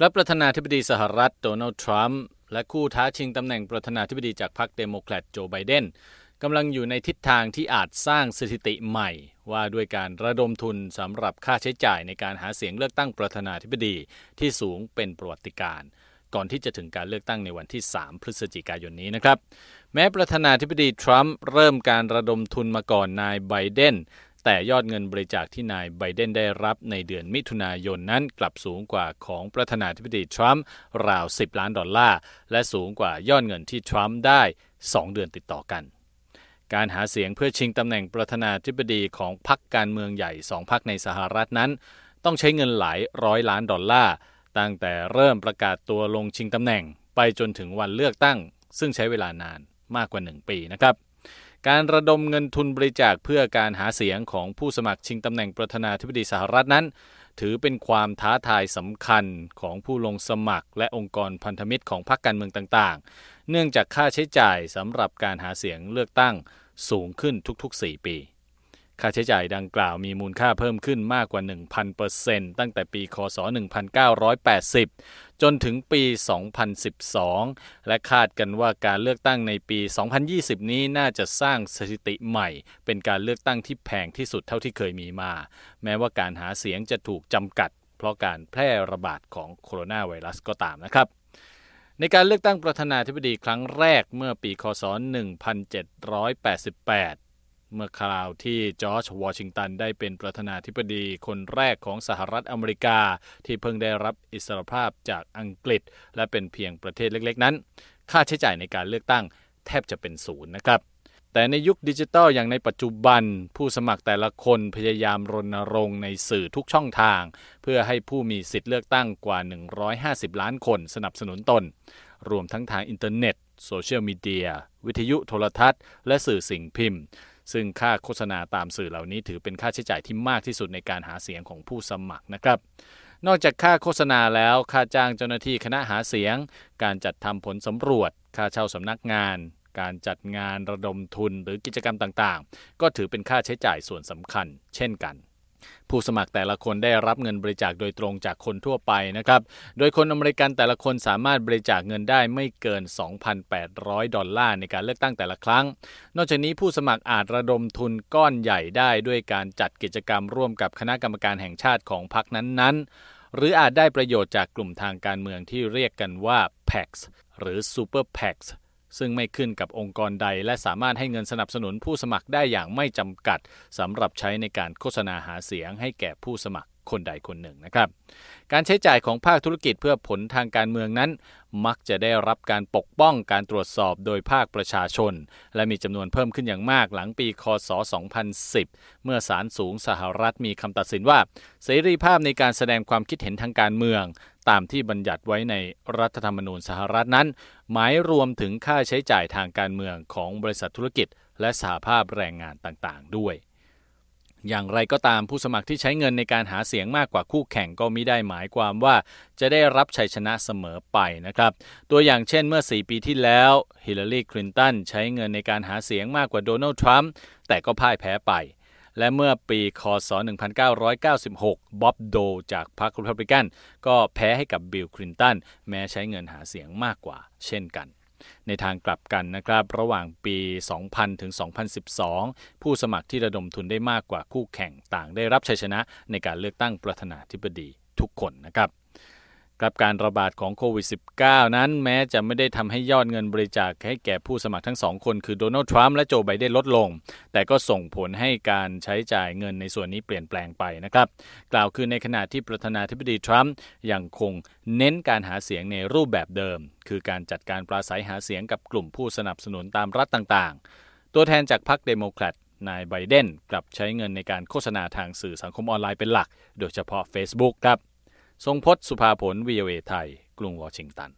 ครับประธานาธิบดีสหรัฐโดนัลด์ทรัมป์และคู่ท้าชิงตำแหน่งประธานาธิบดีจากพรรคเดโมแครตโจไบเดนกำลังอยู่ในทิศทางที่อาจสร้างสถิติใหม่ ว่าด้วยการระดมทุนสำหรับค่าใช้จ่ายในการหาเสียงเลือกตั้งประธานาธิบดีที่สูงเป็นประวัติการณ์ก่อนที่จะถึงการเลือกตั้งในวันที่ 3 พฤศจิกายนนี้นะครับ แม้ประธานาธิบดีทรัมป์เริ่มการระดมทุนมาก่อนนายไบเดน แต่ยอดเงินบริจาคที่นายไบเดนได้รับในเดือนมิถุนายนนั้นกลับสูงกว่าของประธานาธิบดีทรัมป์ราว 10 ล้านดอลลาร์ และสูงกว่ายอดเงินที่ทรัมป์ได้ 2 เดือนติดต่อกัน การหาเสียงเพื่อชิงตำแหน่งประธานาธิบดีของพรรคการเมืองใหญ่สองพรรคในสหรัฐนั้น ต้องใช้เงินหลายร้อยล้านดอลลาร์ ตั้งแต่เริ่มประกาศตัวลงชิงตำแหน่ง ไปจนถึงวันเลือกตั้ง ซึ่งใช้เวลานานมากกว่า 1 ปีนะครับ การระดมเงินทุนบริจาคเพื่อการหาเสียงของผู้สมัครชิงตำแหน่งประธานาธิบดีสหรัฐนั้น ถือเป็นความท้าทายสำคัญของผู้ลงสมัครและองค์กรพันธมิตรของพรรคการเมืองต่างๆ เนื่องจากค่าใช้จ่ายสำหรับการหาเสียงเลือกตั้งสูงขึ้นทุกๆ 4 ปี ค่าใช้จ่ายดังกล่าวมีมูลค่าเพิ่มขึ้นมากกว่า 1,000%ตั้งแต่ปี คศ 1980 จนถึงปี 2012 และคาดกันว่าการเลือกตั้งในปี 2020 นี้น่าจะสร้างสถิติใหม่ เป็นการเลือกตั้งที่แพงที่สุดเท่าที่เคยมีมา แม้ว่าการหาเสียงจะถูกจำกัด เพราะการแพร่ระบาดของโคโรนาไวรัสก็ตามนะครับในการเลือกตั้งประธานาธิบดีครั้งแรกเมื่อปี คศ 1788 เมื่อคราวที่จอร์จวอชิงตันได้เป็นประธานาธิบดีคนแรกของสหรัฐอเมริกา ที่เพิ่งได้รับอิสรภาพจากอังกฤษ และเป็นเพียงประเทศเล็กๆ นั้น ค่าใช้จ่ายในการเลือกตั้งแทบจะเป็นศูนย์นะครับแต่ในยุคดิจิทัลอย่างในปัจจุบัน ผู้สมัครแต่ละคนพยายามรณรงค์ในสื่อทุกช่องทาง เพื่อให้ผู้มีสิทธิ์เลือกตั้งกว่า 150 ล้านคนสนับสนุนตน รวมทั้งทางอินเทอร์เน็ต โซเชียลมีเดีย วิทยุโทรทัศน์ และสื่อสิ่งพิมพ์ ซึ่งค่าโฆษณาตามสื่อเหล่านี้ถือเป็นค่าใช้จ่ายที่มากที่สุดในการหาเสียงของผู้สมัครนะครับนอกจากค่าโฆษณาแล้ว ค่าจ้างเจ้าหน้าที่คณะหาเสียง การจัดทำผลสำรวจ ค่าเช่าสำนักงาน การจัดงานระดมทุนหรือกิจกรรมต่างๆ ก็ถือเป็นค่าใช้จ่ายส่วนสำคัญ เช่นกัน ผู้สมัครแต่ละคนได้รับเงินบริจาคโดยตรงจากคนทั่วไปนะครับ โดยคนอเมริกันแต่ละคนสามารถบริจาคเงินได้ไม่เกิน 2,800 ดอลลาร์ในการเลือกตั้งแต่ละครั้ง นอกจากนี้ผู้สมัครอาจระดมทุนก้อนใหญ่ได้ด้วยการจัดกิจกรรมร่วมกับคณะกรรมการแห่งชาติของพรรคนั้นๆ หรืออาจได้ประโยชน์จากกลุ่มทางการเมืองที่เรียกกันว่า PACs หรือ Super PACs ซึ่งไม่ขึ้นกับองค์กรใด และสามารถให้เงินสนับสนุนผู้สมัครได้อย่างไม่จำกัดสำหรับใช้ในการโฆษณาหาเสียงให้แก่ผู้สมัครคนใดคนหนึ่งนะครับ การใช้จ่ายของภาคธุรกิจเพื่อผลทางการเมืองนั้น มักจะได้รับการปกป้องการตรวจสอบโดยภาคประชาชน และมีจำนวนเพิ่มขึ้นอย่างมากหลังปีคศ 2010 เมื่อศาลสูงสหรัฐมีคำตัดสินว่า เสรีภาพในการแสดงความคิดเห็นทางการเมือง ตามที่บัญญัติไว้ในรัฐธรรมนูญสหรัฐนั้น หมายรวมถึงค่าใช้จ่ายทางการเมืองของบริษัทธุรกิจ และสหภาพแรงงานต่างๆ ด้วย อย่างไรก็ตามผู้สมัครที่ใช้เงินในการหาเสียงมากกว่าคู่แข่งก็มิได้หมายความว่าจะได้รับชัยชนะเสมอไปนะครับ ตัวอย่างเช่นเมื่อ 4 ปีที่แล้วฮิลลารีคลินตันใช้เงินในการหาเสียงมากกว่าโดนัลด์ทรัมป์แต่ก็พ่ายแพ้ไป และเมื่อปีคศ 1996 บ๊อบโดจากพรรครีพับลิกัน ก็แพ้ให้กับบิลคลินตัน แม้ใช้เงินหาเสียงมากกว่า เช่นกันในทางกลับกันนะครับ ระหว่างปี 2000 ถึง 2012 ผู้สมัครที่ระดมทุนได้มากกว่าคู่แข่งต่างได้รับชัยชนะในการเลือกตั้งประธานาธิบดีทุกคนนะครับ กับการระบาดของโควิด -19 นั้นแม้จะไม่ได้ทำให้ยอดเงินบริจาคให้แก่ผู้สมัครทั้งสองคนคือโดนัลด์ทรัมป์และโจไบเดนลดลง แต่ก็ส่งผลให้การใช้จ่ายเงินในส่วนนี้เปลี่ยนแปลงไปนะครับ กล่าวคือในขณะที่ประธานาธิบดีทรัมป์ยังคงเน้นการหาเสียงในรูปแบบเดิม คือการจัดการปราศัยหาเสียงกับกลุ่มผู้สนับสนุนตามรัฐต่างๆ ตัวแทนจากพรรคเดโมแครตนายไบเดนกลับใช้เงินในการโฆษณาทางสื่อสังคมออนไลน์เป็นหลัก โดยเฉพาะ Facebook ครับ ทรงพศสุภาผลวีเอไทย กรุงวอชิงตัน